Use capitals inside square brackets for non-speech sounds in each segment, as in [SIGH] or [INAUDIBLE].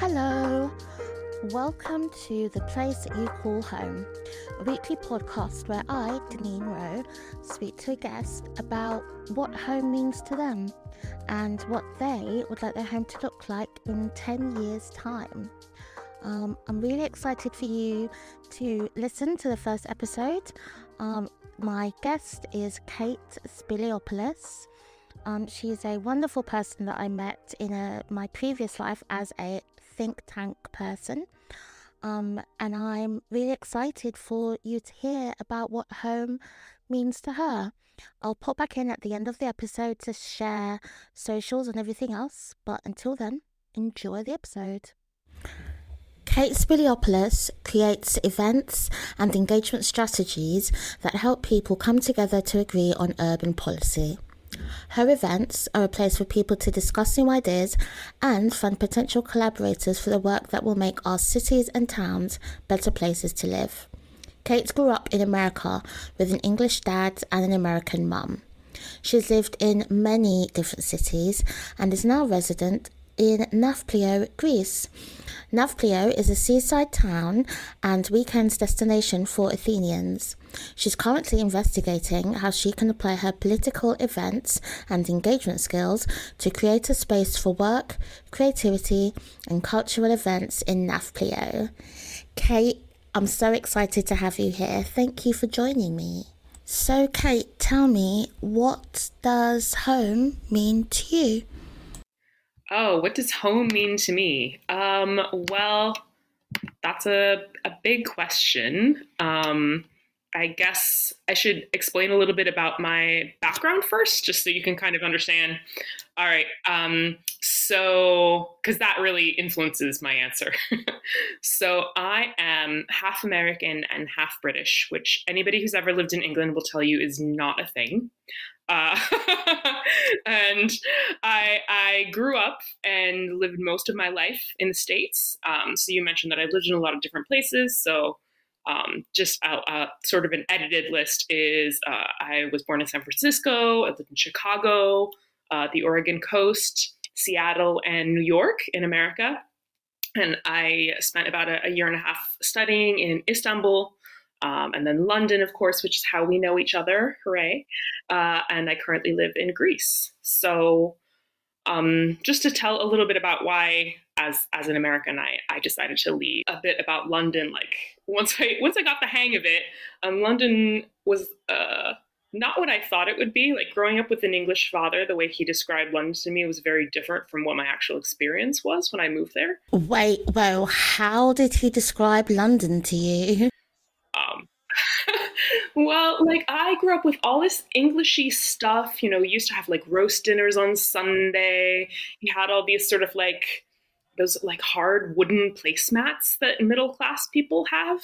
Hello. Welcome to the place that you call home, a weekly podcast where I, Denean Rowe, speak to a guest about what home means to them and what they would like their home to look like in 10 years' time. Um, I'm really excited for you to listen to the first episode. Um, my guest is Kate Spiliopoulos. Um, she's a wonderful person that I met in a, my previous life as a think tank person. Um, and I'm really excited for you to hear about what home means to her. I'll pop back in at the end of the episode to share socials and everything else. But until then, enjoy the episode. Kate Spiliopoulos creates events and engagement strategies that help people come together to agree on urban policy. Her events are a place for people to discuss new ideas and find potential collaborators for the work that will make our cities and towns better places to live. Kate grew up in America with an English dad and an American mum. She's lived in many different cities and is now resident in Nafplio, Greece. Nafplio is a seaside town and weekends destination for Athenians. She's currently investigating how she can apply her political events and engagement skills to create a space for work, creativity, and cultural events in Nafplio. Kate, I'm so excited to have you here. Thank you for joining me. So, Kate, tell me, what does home mean to you? Oh, what does home mean to me? Um, well, that's a, a big question. Um, I guess I should explain a little bit about my background first, just so you can kind of understand. All right. Um, so, because that really influences my answer. [LAUGHS] so, I am half American and half British, which anybody who's ever lived in England will tell you is not a thing. Uh, [LAUGHS] and I, I grew up and lived most of my life in the States. Um, so you mentioned that I've lived in a lot of different places. So um, just uh, sort of an edited list is uh, I was born in San Francisco, I lived in Chicago, uh, the Oregon coast, Seattle, and New York in America. And I spent about a, a year and a half studying in Istanbul, um, and then London, of course, which is how we know each other. Hooray. Uh, and I currently live in Greece. So, um, just to tell a little bit about why, as as an American, I, I decided to leave. A bit about London. Like once I once I got the hang of it, um, London was uh, not what I thought it would be. Like growing up with an English father, the way he described London to me was very different from what my actual experience was when I moved there. Wait, well, how did he describe London to you? Well, like I grew up with all this Englishy stuff. You know, we used to have like roast dinners on Sunday. You had all these sort of like those like hard wooden placemats that middle class people have.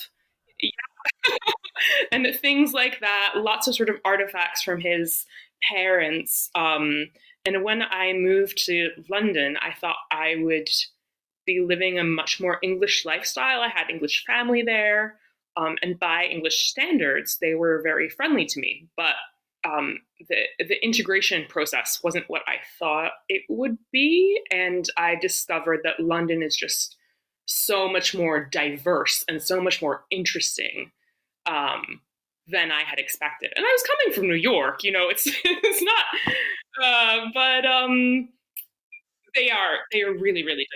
Yeah. [LAUGHS] and things like that, lots of sort of artifacts from his parents. Um, and when I moved to London, I thought I would be living a much more English lifestyle. I had English family there. Um, and by English standards, they were very friendly to me. But um, the the integration process wasn't what I thought it would be, and I discovered that London is just so much more diverse and so much more interesting um, than I had expected. And I was coming from New York, you know, it's [LAUGHS] it's not, uh, but um, they are they are really really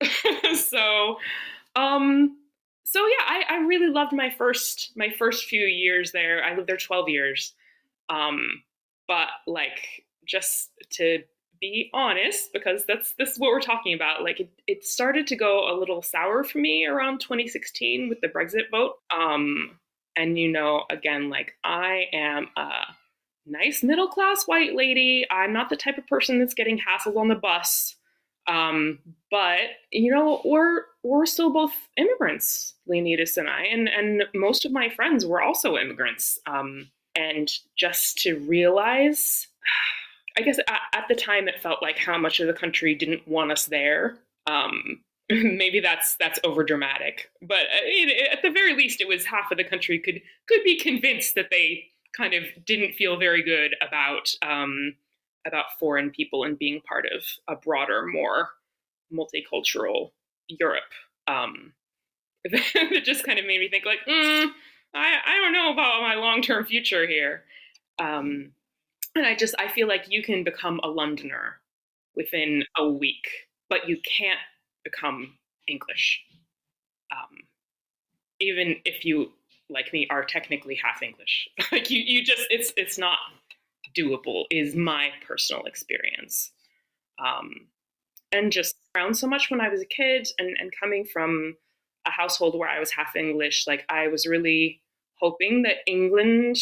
different. [LAUGHS] so. Um, so yeah, I, I really loved my first my first few years there. I lived there 12 years. Um, but like just to be honest, because that's this is what we're talking about. Like it, it started to go a little sour for me around 2016 with the Brexit vote. Um, and you know, again, like I am a nice middle class white lady. I'm not the type of person that's getting hassled on the bus. Um, but you know, we're we're still both immigrants, Leonidas and I, and and most of my friends were also immigrants. Um, and just to realize, [SIGHS] I guess at, at, the time it felt like how much of the country didn't want us there. Um, [LAUGHS] maybe that's that's over dramatic, but uh, it, at the very least, it was half of the country could could be convinced that they kind of didn't feel very good about um, about foreign people and being part of a broader, more multicultural Europe. Um, [LAUGHS] that just kind of made me think like, mm, I I don't know about my long term future here. Um, and I just I feel like you can become a Londoner within a week, but you can't become English. Um, even if you like me are technically half English, [LAUGHS] like you you just it's it's not doable. Is my personal experience. Um, and just around so much when I was a kid and, and coming from a household where I was half English, like I was really hoping that England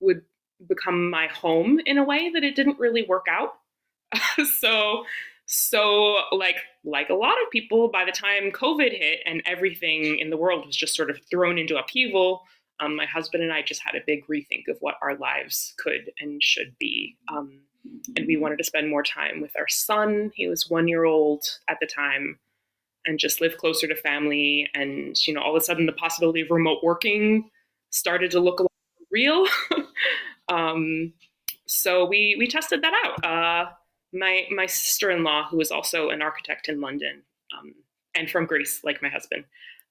would become my home in a way that it didn't really work out. [LAUGHS] so so like like a lot of people by the time covid hit and everything in the world was just sort of thrown into upheaval um, my husband and i just had a big rethink of what our lives could and should be um, and we wanted to spend more time with our son. He was one year old at the time and just live closer to family and you know all of a sudden the possibility of remote working started to look a lot real. [LAUGHS] Um, so we we tested that out. Uh, my my sister-in-law who is also an architect in london um, and from greece like my husband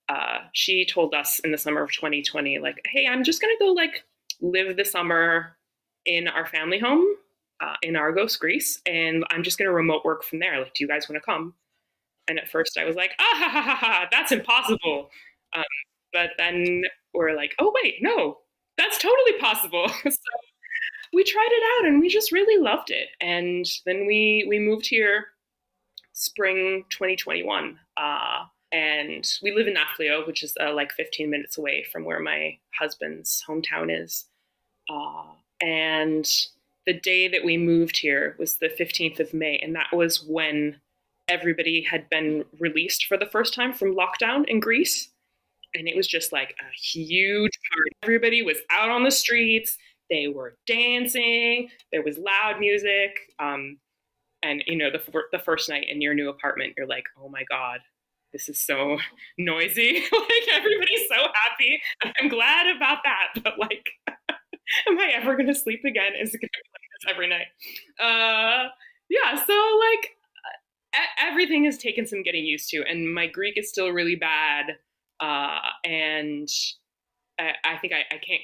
uh, she told us in the summer of 2020 like hey i'm just gonna go like live the summer in our family home uh, in argos greece and i'm just gonna remote work from there like do you guys want to come and at first i was like ah ha, ha, ha, ha that's impossible um, but then we're like oh wait no that's totally possible [LAUGHS] so we tried it out and we just really loved it. And then we we moved here spring 2021. Uh, and we live in Nafplio, which is uh, like 15 minutes away from where my husband's hometown is. Uh, and the day that we moved here was the 15th of May, and that was when everybody had been released for the first time from lockdown in Greece. And it was just like a huge party. Everybody was out on the streets. They were dancing. There was loud music. Um, and you know, the the first night in your new apartment, you're like, oh my god, this is so [LAUGHS] noisy. [LAUGHS] like everybody's so happy. I'm glad about that. But like, [LAUGHS] am I ever gonna sleep again? Is it gonna be like this every night? Uh, yeah. So like, everything has taken some getting used to, and my Greek is still really bad. Uh, and I, I think I, I can't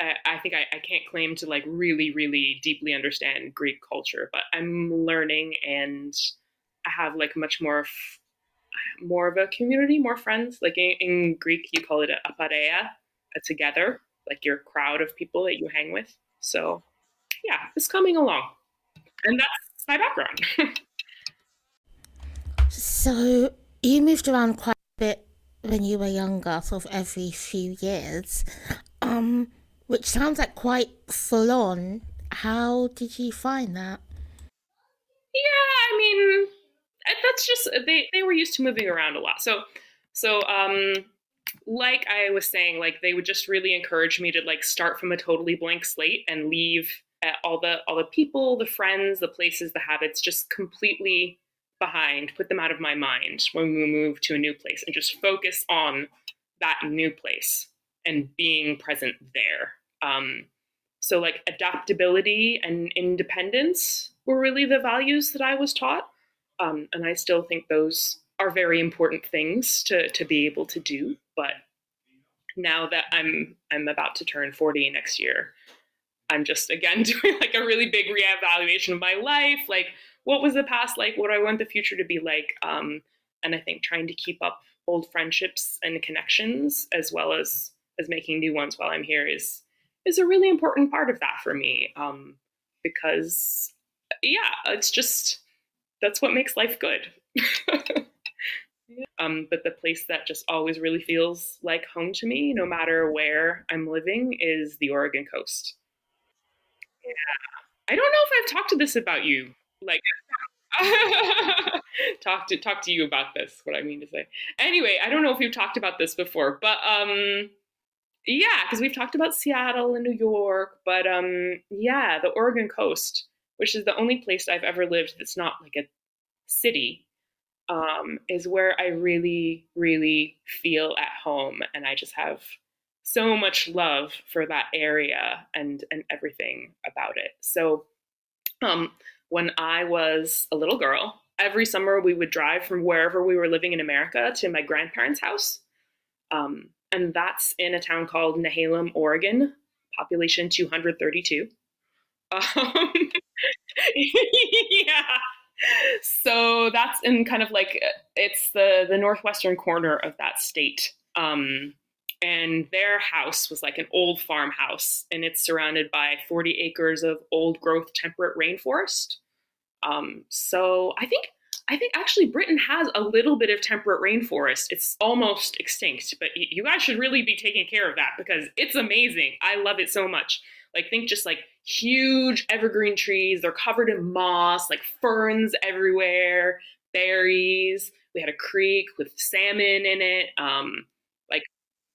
I, I think I, can't claim to like really, really deeply understand Greek culture, but I'm learning and I have like much more, more of a community, more friends. Like in, in Greek, you call it a apareia, a together, like your crowd of people that you hang with. So yeah, it's coming along. And that's my background. [LAUGHS] so you moved around quite a bit when you were younger, sort of every few years. Um, which sounds like quite full on. How did you find that? Yeah, I mean, that's just they they were used to moving around a lot. So so um like I was saying, like they would just really encourage me to like start from a totally blank slate and leave all the all the people, the friends, the places, the habits just completely behind, put them out of my mind when we move to a new place and just focus on that new place and being present there. Um, so, like adaptability and independence were really the values that I was taught. Um, and I still think those are very important things to, to be able to do. But now that I'm I'm about to turn 40 next year, I'm just again [LAUGHS] doing like a really big reevaluation of my life. Like, what was the past like? What do I want the future to be like? Um, and I think trying to keep up old friendships and connections as well as as making new ones while I'm here is is a really important part of that for me um, because yeah, it's just that's what makes life good. [LAUGHS] um, but the place that just always really feels like home to me, no matter where I'm living, is the Oregon coast. Yeah, I don't know if I've talked to this about you. Like, [LAUGHS] talk to talk to you about this. What I mean to say. Anyway, I don't know if we've talked about this before, but um, yeah, because we've talked about Seattle and New York, but um, yeah, the Oregon coast, which is the only place I've ever lived that's not like a city, um, is where I really, really feel at home, and I just have so much love for that area and and everything about it. So, um, when I was a little girl, every summer we would drive from wherever we were living in America to my grandparents' house. Um, and that's in a town called Nehalem, Oregon, population 232. [LAUGHS] Um, [LAUGHS] yeah. So that's in kind of like it's the the northwestern corner of that state. Um, and their house was like an old farmhouse, and it's surrounded by 40 acres of old growth temperate rainforest. Um, so I think I think actually Britain has a little bit of temperate rainforest. It's almost extinct, but you guys should really be taking care of that because it's amazing. I love it so much. Like think just like huge evergreen trees. They're covered in moss, like ferns everywhere, berries. We had a creek with salmon in it, um, like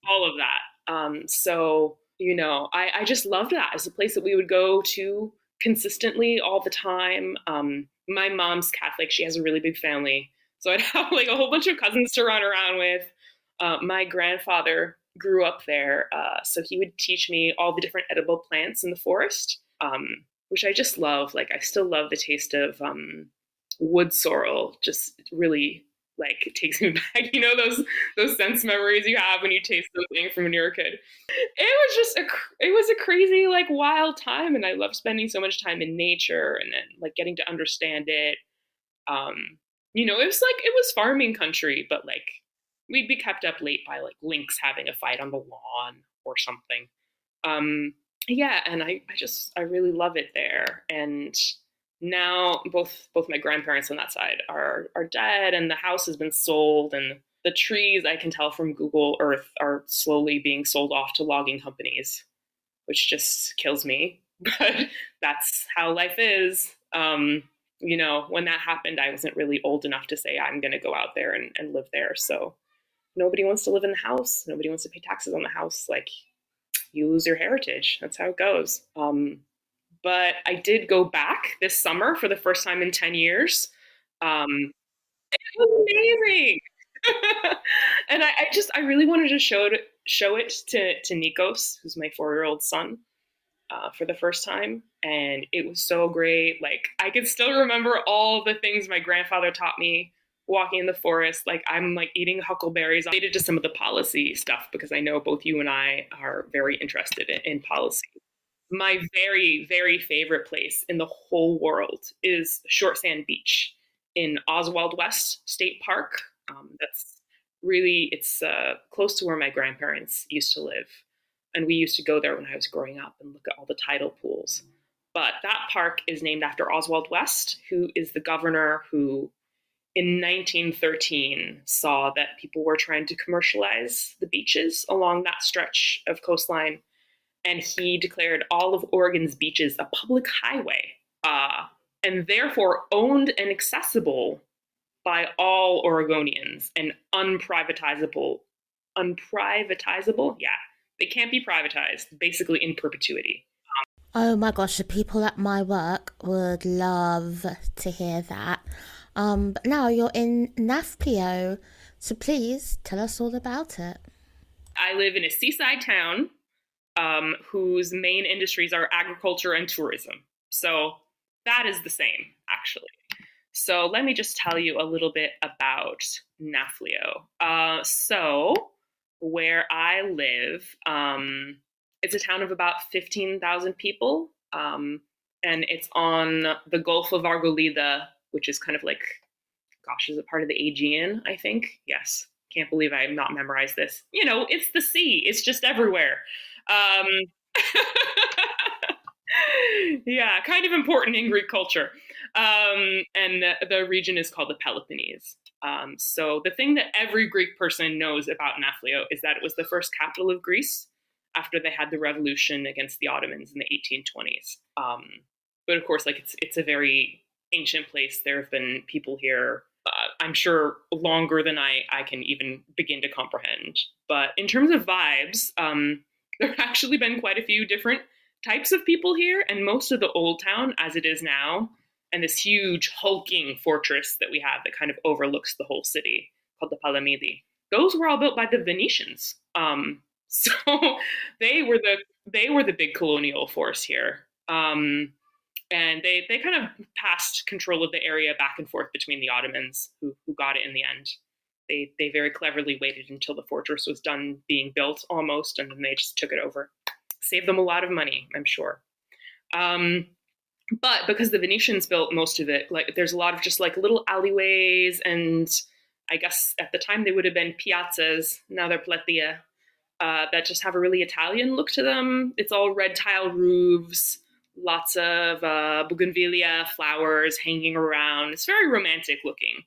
all of that. Um, so you know, I, I just loved that. It's a place that we would go to consistently all the time. Um, my mom's Catholic; she has a really big family, so I'd [LAUGHS] have like a whole bunch of cousins to run around with. Uh, my grandfather grew up there, uh, so he would teach me all the different edible plants in the forest, um, which I just love. Like I still love the taste of um, wood sorrel. Just really like takes [LAUGHS] me back. You know those those sense memories you have when you taste something from when you're a kid. It was just a it was a crazy like wild time, and I love spending so much time in nature and then like getting to understand it. Um, you know, it was like it was farming country, but like we'd be kept up late by like lynx having a fight on the lawn or something. Um, yeah, and I, I just I really love it there. And now both both my grandparents on that side are are dead, and the house has been sold, and the trees I can tell from Google Earth are slowly being sold off to logging companies, which just kills me. [LAUGHS] But that's how life is. Um, you know, when that happened, I wasn't really old enough to say I'm going to go out there and, and live there. So nobody wants to live in the house. Nobody wants to pay taxes on the house. Like you lose your heritage. That's how it goes. Um, but I did go back this summer for the first time in 10 years. Um, it was amazing. [LAUGHS] and I, I, just, I really wanted to show it, show it to, to Nikos, who's my four year old son, uh, for the first time. And it was so great. Like, I could still remember all the things my grandfather taught me walking in the forest. Like I'm like eating huckleberries related to some of the policy stuff because I know both you and I are very interested in, in policy. My very, very favorite place in the whole world is Short Sand Beach in Oswald West State Park. Um, that's really it's uh, close to where my grandparents used to live, and we used to go there when I was growing up and look at all the tidal pools. But that park is named after Oswald West, who is the governor who in 1913 saw that people were trying to commercialize the beaches along that stretch of coastline. And he declared all of Oregon's beaches a public highway uh, and therefore owned and accessible by all Oregonians and unprivatizable. Unprivatizable? Yeah, they can't be privatized, basically in perpetuity. Oh my gosh, the people at my work would love to hear that. Um, but now you're in Nafplio, so please tell us all about it. I live in a seaside town um, whose main industries are agriculture and tourism. So that is the same, actually. So let me just tell you a little bit about Nafplio. Uh, so where I live, um, it's a town of about 15,000 people, um, and it's on the Gulf of Argolida which is kind of like, gosh, is it part of the Aegean? I think. Yes. Can't believe I have not memorized this. You know, it's the sea. It's just everywhere. Um, [LAUGHS] yeah, kind of important in Greek culture. Um, and the, the, region is called the Peloponnese. Um, so the thing that every Greek person knows about Nafplio is that it was the first capital of Greece after they had the revolution against the Ottomans in the 1820s. Um, but of course, like it's it's a very ancient place. There have been people here, uh, I'm sure, longer than I, I can even begin to comprehend. But in terms of vibes, um, [LAUGHS] there have actually been quite a few different types of people here, and most of the old town, as it is now, and this huge hulking fortress that we have that kind of overlooks the whole city called the Palamidi. Those were all built by the Venetians. Um, [LAUGHS] so they were the they were the big colonial force here. Um, and they they kind of passed control of the area back and forth between the Ottomans, who who got it in the end. They they very cleverly waited until the fortress was done being built almost, and then they just took it over. Saved them a lot of money, I'm sure. Um, but because the Venetians built most of it, like there's a lot of just like little alleyways, and I guess at the time they would have been piazzas. Now they're platea. Uh, that just have a really Italian look to them. It's all red tile roofs, lots of uh, bougainvillea flowers hanging around. It's very romantic looking.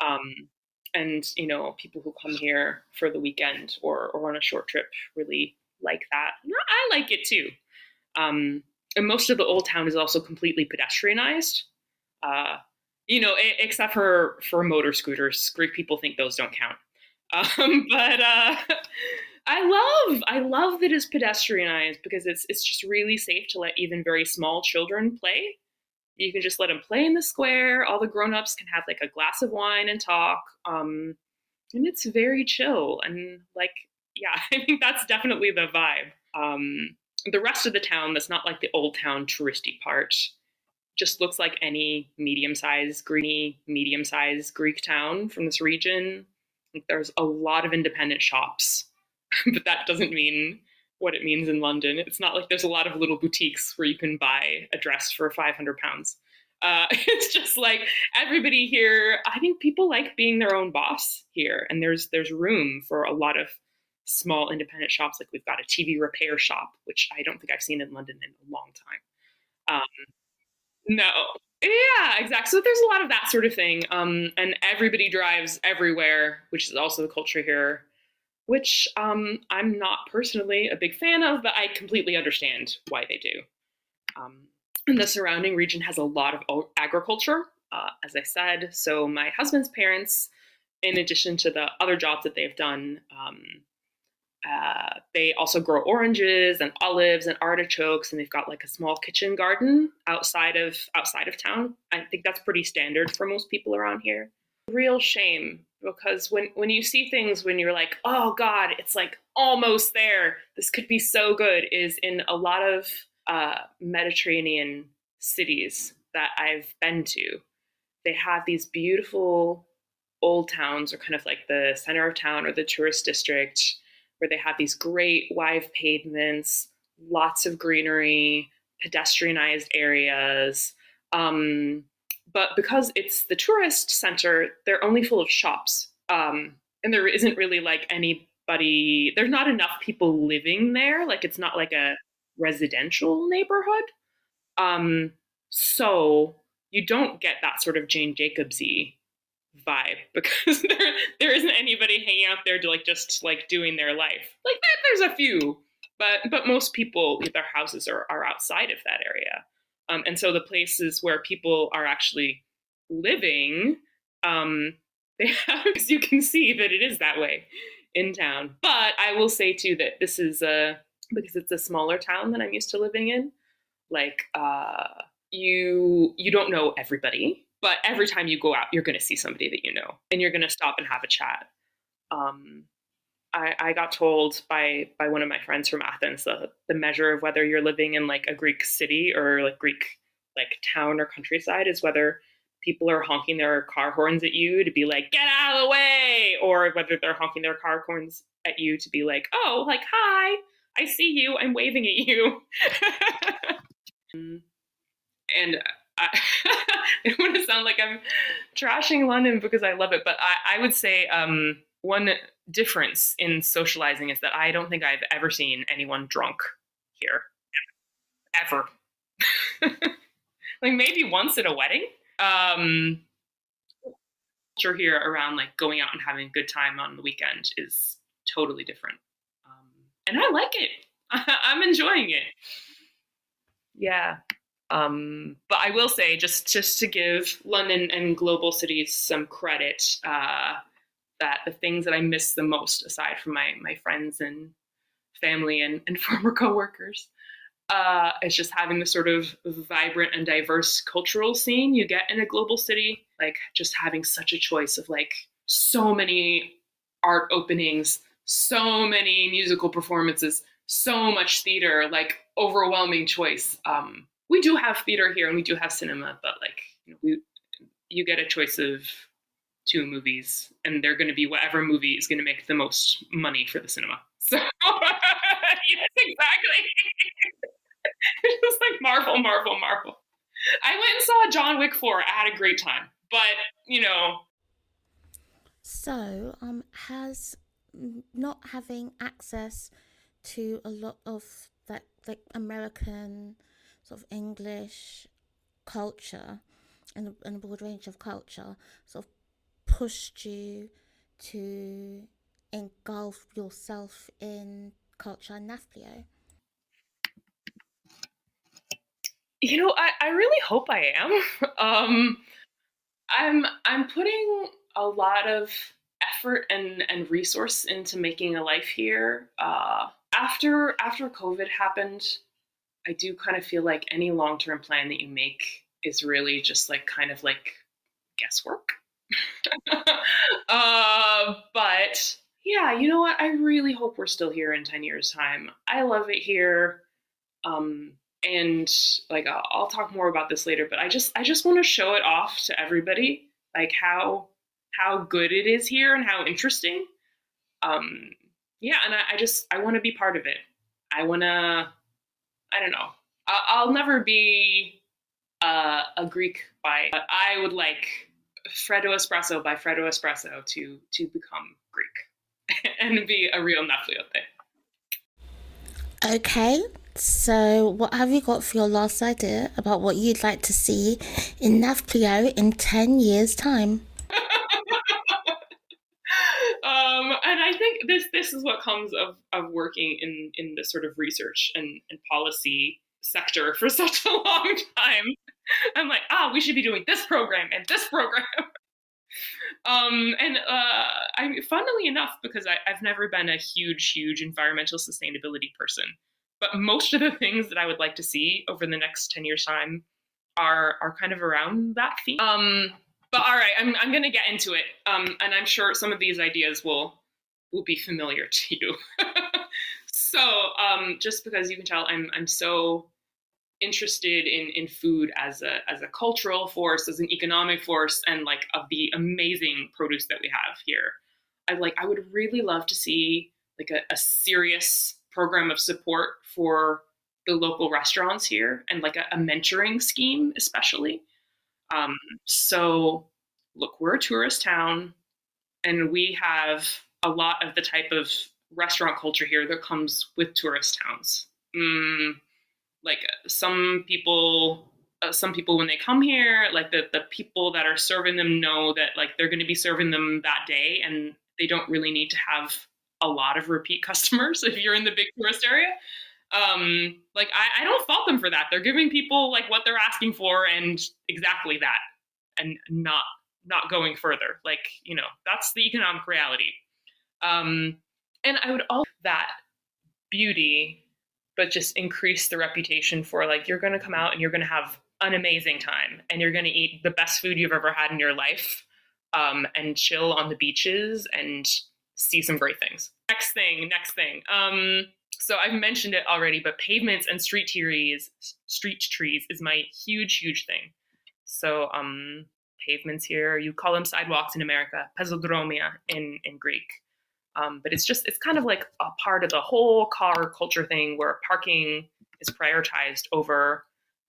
Um, and you know, people who come here for the weekend or or on a short trip really like that. I like it too. Um, and most of the old town is also completely pedestrianized. Uh, you know, except for for motor scooters. Greek people think those don't count. [LAUGHS] Um, but uh, I love I love that it's pedestrianized because it's it's just really safe to let even very small children play. You can just let them play in the square. All the grown-ups can have like a glass of wine and talk. Um, and it's very chill and like yeah, [LAUGHS] I think that's definitely the vibe. Um, the rest of the town that's not like the old town touristy part just looks like any medium-sized greeny medium-sized greek town from this region like there's a lot of independent shops [LAUGHS] but that doesn't mean what it means in london it's not like there's a lot of little boutiques where you can buy a dress for 500 pounds uh, [LAUGHS] it's just like everybody here i think people like being their own boss here and there's there's room for a lot of small independent shops. Like we've got a TV repair shop, which I don't think I've seen in London in a long time. Um, no, yeah, exactly. So there's a lot of that sort of thing. Um, and everybody drives everywhere, which is also the culture here, which um, I'm not personally a big fan of, but I completely understand why they do. Um, and the surrounding region has a lot of agriculture, uh, as I said. So my husband's parents, in addition to the other jobs that they've done, um, uh, they also grow oranges and olives and artichokes, and they've got like a small kitchen garden outside of outside of town. I think that's pretty standard for most people around here. Real shame because when when you see things when you're like, oh God, it's like almost there. This could be so good. Is in a lot of uh, Mediterranean cities that I've been to. They have these beautiful old towns, or kind of like the center of town or the tourist district where they have these great wide pavements, lots of greenery, pedestrianized areas. Um, but because it's the tourist center, they're only full of shops. Um, and there isn't really like anybody, there's not enough people living there. Like it's not like a residential neighborhood. Um, so you don't get that sort of Jane Jacobsy vibe [LAUGHS] because there there isn't anybody hanging out there to like just like doing their life. Like there's a few, but but most people their houses are are outside of that area, um, and so the places where people are actually living, um, [LAUGHS] they have as you can see that it is that way in town. But I will say too that this is a because it's a smaller town than I'm used to living in. Like uh, you you don't know everybody but every time you go out, you're going to see somebody that you know, and you're going to stop and have a chat. Um, I, I, got told by by one of my friends from Athens that the measure of whether you're living in like a Greek city or like Greek like town or countryside is whether people are honking their car horns at you to be like get out of the way, or whether they're honking their car horns at you to be like oh like hi I see you I'm waving at you. [LAUGHS] and I, [LAUGHS] I don't want to sound like I'm trashing London because I love it, but I, I would say um, one difference in socializing is that I don't think I've ever seen anyone drunk here, ever. [LAUGHS] like maybe once at a wedding. Um, culture here around like going out and having a good time on the weekend is totally different, um, and I like it. [LAUGHS] I'm enjoying it. Yeah. Um, but I will say, just just to give London and global cities some credit, uh, that the things that I miss the most, aside from my my friends and family and, and [LAUGHS] former coworkers, uh, is just having the sort of vibrant and diverse cultural scene you get in a global city. Like just having such a choice of like so many art openings, so many musical performances, so much theater, like overwhelming choice. Um, we do have theater here and we do have cinema, but like you know, we you get a choice of two movies, and they're going to be whatever movie is going to make the most money for the cinema. [LAUGHS] So [LAUGHS] yes, exactly. [LAUGHS] it's just like Marvel, Marvel, Marvel. I went and saw John Wick 4. I had a great time. But, you know. So, um, has not having access to a lot of that, like American sort of English culture and, and a broad range of culture, sort of pushed you to engulf yourself in culture and NAFPLIO? You know, I, I really hope I am. [LAUGHS] um, I'm I'm putting a lot of effort and, and resource into making a life here. Uh, after after COVID happened, I do kind of feel like any long term plan that you make is really just like kind of like guesswork. [LAUGHS] uh, but yeah, you know what? I really hope we're still here in 10 years' time. I love it here. Um, and like I'll, talk more about this later, but I just I just want to show it off to everybody, like how how good it is here and how interesting. Um, yeah, and I, I just I want to be part of it. I want to. I don't know. I, I'll never be uh, a Greek by, but I would like Freddo Espresso by Freddo Espresso to to become Greek [LAUGHS] and be a real Nafpliote. Okay, so what have you got for your last idea about what you'd like to see in NAFPLIO in 10 years' time? [LAUGHS] um, and I think this this is what comes of, of working in, in the sort of research and, and policy sector for [LAUGHS] such a long time. [LAUGHS] I'm like, ah, we should be doing this program and this program. [LAUGHS] um, and uh, I, funnily enough, because I, I've never been a huge, huge environmental sustainability person, but most of the things that I would like to see over the next 10 years' time are are kind of around that theme. Um, but all right, I'm I'm gonna get into it, um, and I'm sure some of these ideas will will be familiar to you. [LAUGHS] so um, just because you can tell, I'm I'm so interested in in food as a as a cultural force, as an economic force, and like of the amazing produce that we have here. I like I would really love to see like a, a serious program of support for the local restaurants here and like a, a mentoring scheme especially. Um, so look, we're a tourist town and we have a lot of the type of restaurant culture here that comes with tourist towns. Mm, like some people uh, some people when they come here like the, the people that are serving them know that like they're going to be serving them that day and they don't really need to have a lot of repeat [LAUGHS] customers if you're in the big tourist area. Um like I, I don't fault them for that. They're giving people like what they're asking for and exactly that and not not going further. Like you know that's the economic reality. Um and i would also that beauty but just increase the reputation for like you're going to come out and you're going to have an amazing time and you're going to eat the best food you've ever had in your life um, and chill on the beaches and see some great things. Next thing, next thing. Um, so I've mentioned it already, but pavements and street trees, street trees is my huge, huge thing. So um, pavements here, you call them sidewalks in America, pezodromia in in Greek. Um, but it's just, it's kind of like a part of the whole car culture thing where parking is prioritized over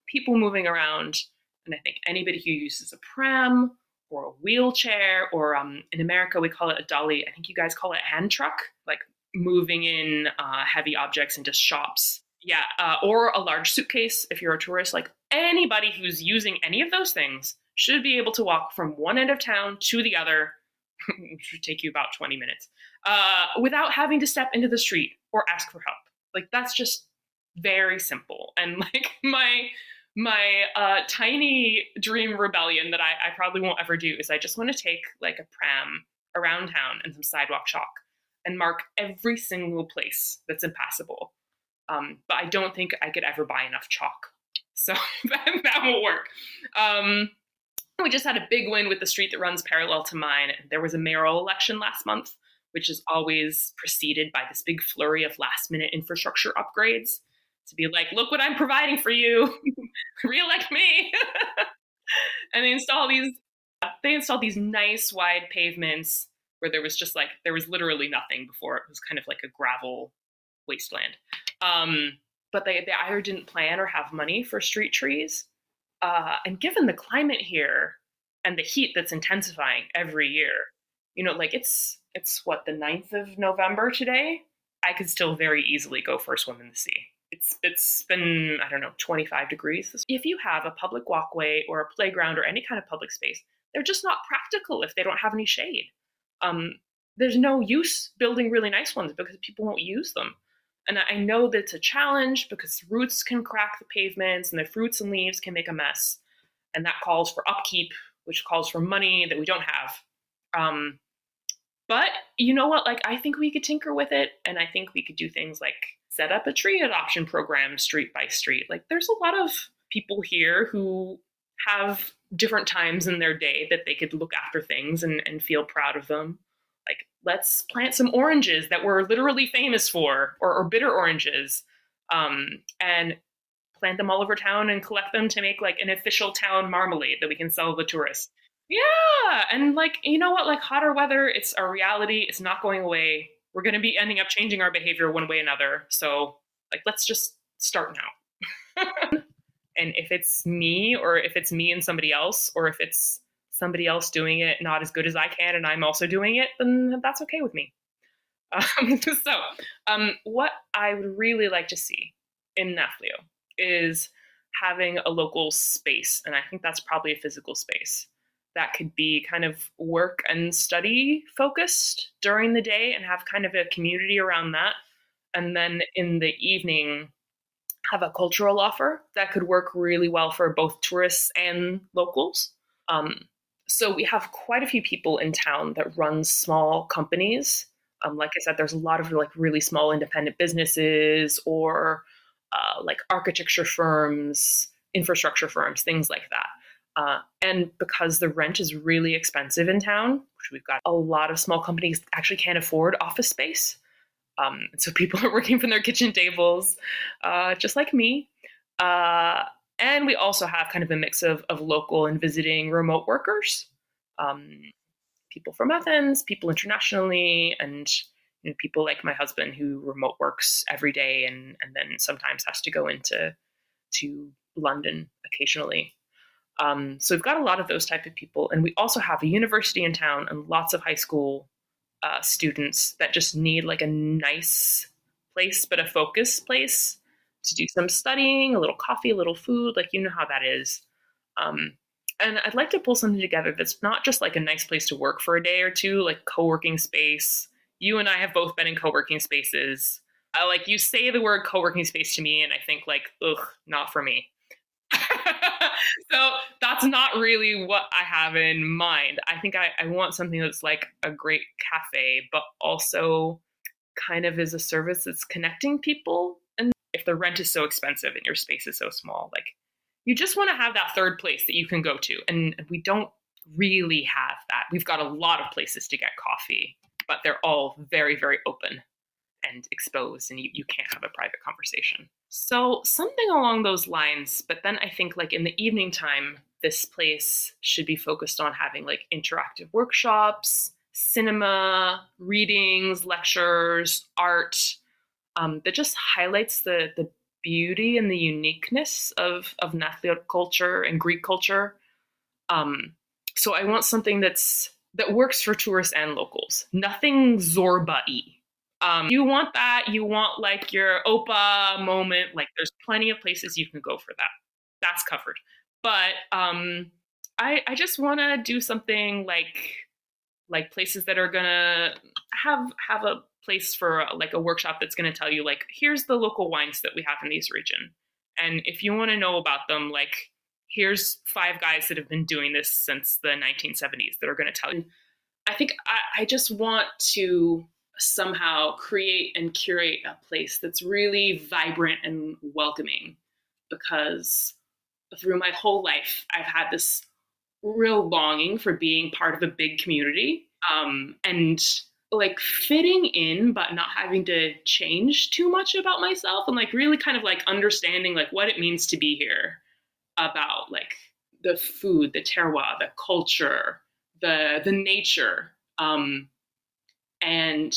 people moving around. And I think anybody who uses a pram or a wheelchair, or um, in America, we call it a dolly. I think you guys call it hand truck, like moving in uh, heavy objects into shops. Yeah, uh, or a large suitcase if you're a tourist. Like anybody who's using any of those things should be able to walk from one end of town to the other. [LAUGHS] which would take you about 20 minutes uh, without having to step into the street or ask for help. Like that's just very simple. And [LAUGHS] like my my uh, tiny dream rebellion that I, I probably won't ever do is I just want to take like a pram around town and some sidewalk chalk and mark every single place that's impassable. Um, but I don't think I could ever buy enough chalk. [LAUGHS] So that, that won't work. Um, we just had a big win with the street that runs parallel to mine. There was a mayoral election last month which is always preceded by this big flurry of last minute infrastructure upgrades. to be like, look what I'm providing for you, [LAUGHS] re-elect me. [LAUGHS] and they install these they installed these nice wide pavements where there was just like there was literally nothing before it was kind of like a gravel wasteland um, but they, they either didn't plan or have money for street trees uh, and given the climate here and the heat that's intensifying every year you know like it's it's what the 9th of november today? I could still very easily go for a swim in the sea. It's it's been i don't know 25 degrees if you have a public walkway or a playground or any kind of public space they're just not practical if they don't have any shade. Um, there's no use building really nice ones because people won't use them. And i know that it's a challenge because roots can crack the pavements and the fruits and leaves can make a mess. And that calls for upkeep which calls for money that we don't have. Um, but you know what like i think we could tinker with it and i think we could do things like set up a tree adoption program street by street. Like there's a lot of people here who have different times in their day that they could look after things and, and feel proud of them. Like let's plant some oranges that we're literally famous for, or, or bitter oranges, um, and plant them all over town and collect them to make like an official town marmalade that we can sell to tourists. Yeah, and like you know what, like hotter weather, it's a reality. It's not going away we're going to be ending up changing our behavior one way or another. So, like, let's just start now. [LAUGHS] and if it's me, or if it's me and somebody else, or if it's somebody else doing it not as good as I can and I'm also doing it, then that's okay with me. Um, [LAUGHS] so, um, what I would really like to see in Nafplio is having a local space, and I think that's probably a physical space that could be kind of work and study focused during the day and have kind of a community around that. And then in the evening, have a cultural offer that could work really well for both tourists and locals. Um, so we have quite a few people in town that run small companies. Um, like I said, there's a lot of like really small independent businesses or uh, like architecture firms, infrastructure firms, things like that. Uh, and because the rent is really expensive in town, which we've got a lot of small companies actually can't afford office space. Um, so [LAUGHS] people are working from their kitchen tables, uh, just like me. Uh, and we also have kind of a mix of, of local and visiting remote workers, um, people from Athens, people internationally, and you know, people like my husband who remote works every day and, and then sometimes has to go into to London occasionally. Um, so we've got a lot of those type of people, and we also have a university in town and lots of high school uh, students that just need like a nice place, but a focus place to do some studying, a little coffee, a little food, like you know how that is. Um, and I'd like to pull something together that's not just like a nice place to work for a day or two, like co-working space. You and I have both been in co-working spaces. I like you say the word co-working space to me, and I think like, ugh, not for me. [LAUGHS] so that's not really what I have in mind. I think I, I want something that's like a great cafe, but also kind of is a service that's connecting people. And if the rent is so expensive and your space is so small, like you just want to have that third place that you can go to. And we don't really have that. We've got a lot of places to get coffee, but they're all very, very open and exposed, and you, you can't have a private conversation. So, something along those lines. But then I think, like, in the evening time, this place should be focused on having like interactive workshops, cinema, readings, lectures, art um, that just highlights the, the beauty and the uniqueness of, of Nafpliote culture and Greek culture. Um, so I want something that's that works for tourists and locals. Nothing Zorba-y. Um, you want that. You want like your Opa moment. Like there's plenty of places you can go for that. That's covered. But um, I I just want to do something like like places that are gonna have have a place for like a workshop that's gonna tell you like here's the local wines that we have in this region, and if you want to know about them, like here's five guys that have been doing this since the 1970s that are to tell you. I think I, I just want to somehow create and curate a place that's really vibrant and welcoming because through my whole life i've had this real longing for being part of a big community. Um, and like fitting in but not having to change too much about myself and like really kind of like understanding like what it means to be here about like the food the terroir the culture the the nature um and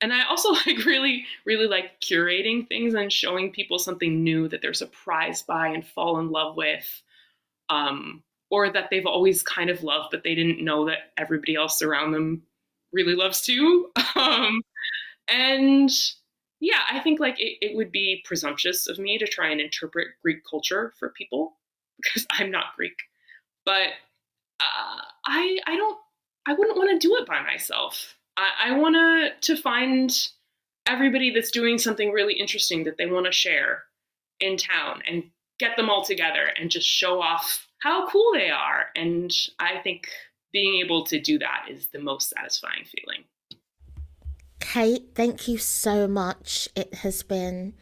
and i also [LAUGHS] like really really like curating things and showing people something new that they're surprised by and fall in love with um or that they've always kind of loved but they didn't know that everybody else around them really loves too. [LAUGHS] Um, and yeah, I think like it, it would be presumptuous of me to try and interpret Greek culture for people [LAUGHS] because I'm not Greek. But uh, I I don't I wouldn't want to do it by myself. I, I want to to find everybody that's doing something really interesting that they want to share in town and get them all together and just show off how cool they are. And I think being able to do that is the most satisfying feeling. Kate, thank you so much. It has been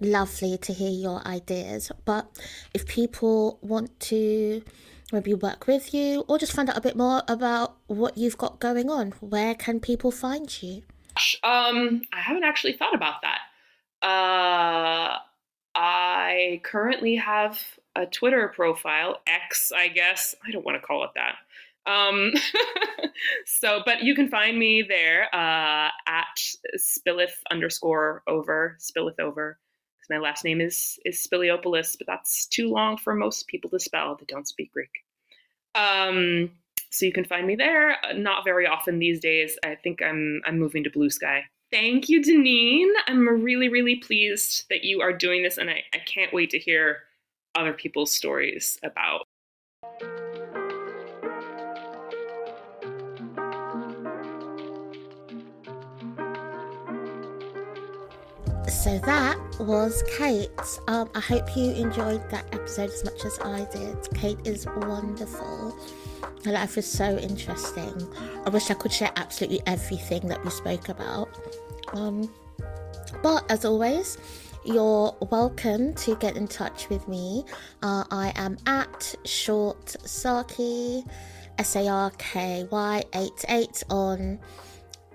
lovely to hear your ideas. But if people want to maybe work with you or just find out a bit more about what you've got going on, where can people find you? Um, I haven't actually thought about that. Uh, I currently have a Twitter profile, X, I guess. I don't want to call it that. Um, [LAUGHS] so, but you can find me there uh, at Spilleth underscore over, Spilleth over. Because my last name is is Spiliopoulos, but that's too long for most people to spell that don't speak Greek. Um, so you can find me there. Uh, not very often these days. I think I'm I'm moving to Bluesky. Thank you, Denean. I'm really really pleased that you are doing this, and I, I can't wait to hear other people's stories about So that was Kate. Um, I hope you enjoyed that episode as much as I did. Kate is wonderful. Her life is so interesting. I wish I could share absolutely everything that we spoke about. Um, but as always, you're welcome to get in touch with me. Uh, I am at Short Sarky, S A R K Y 88 on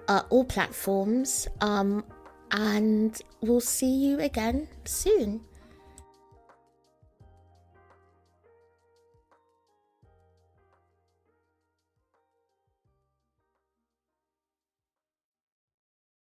uh, all platforms. Um, and we'll see you again soon.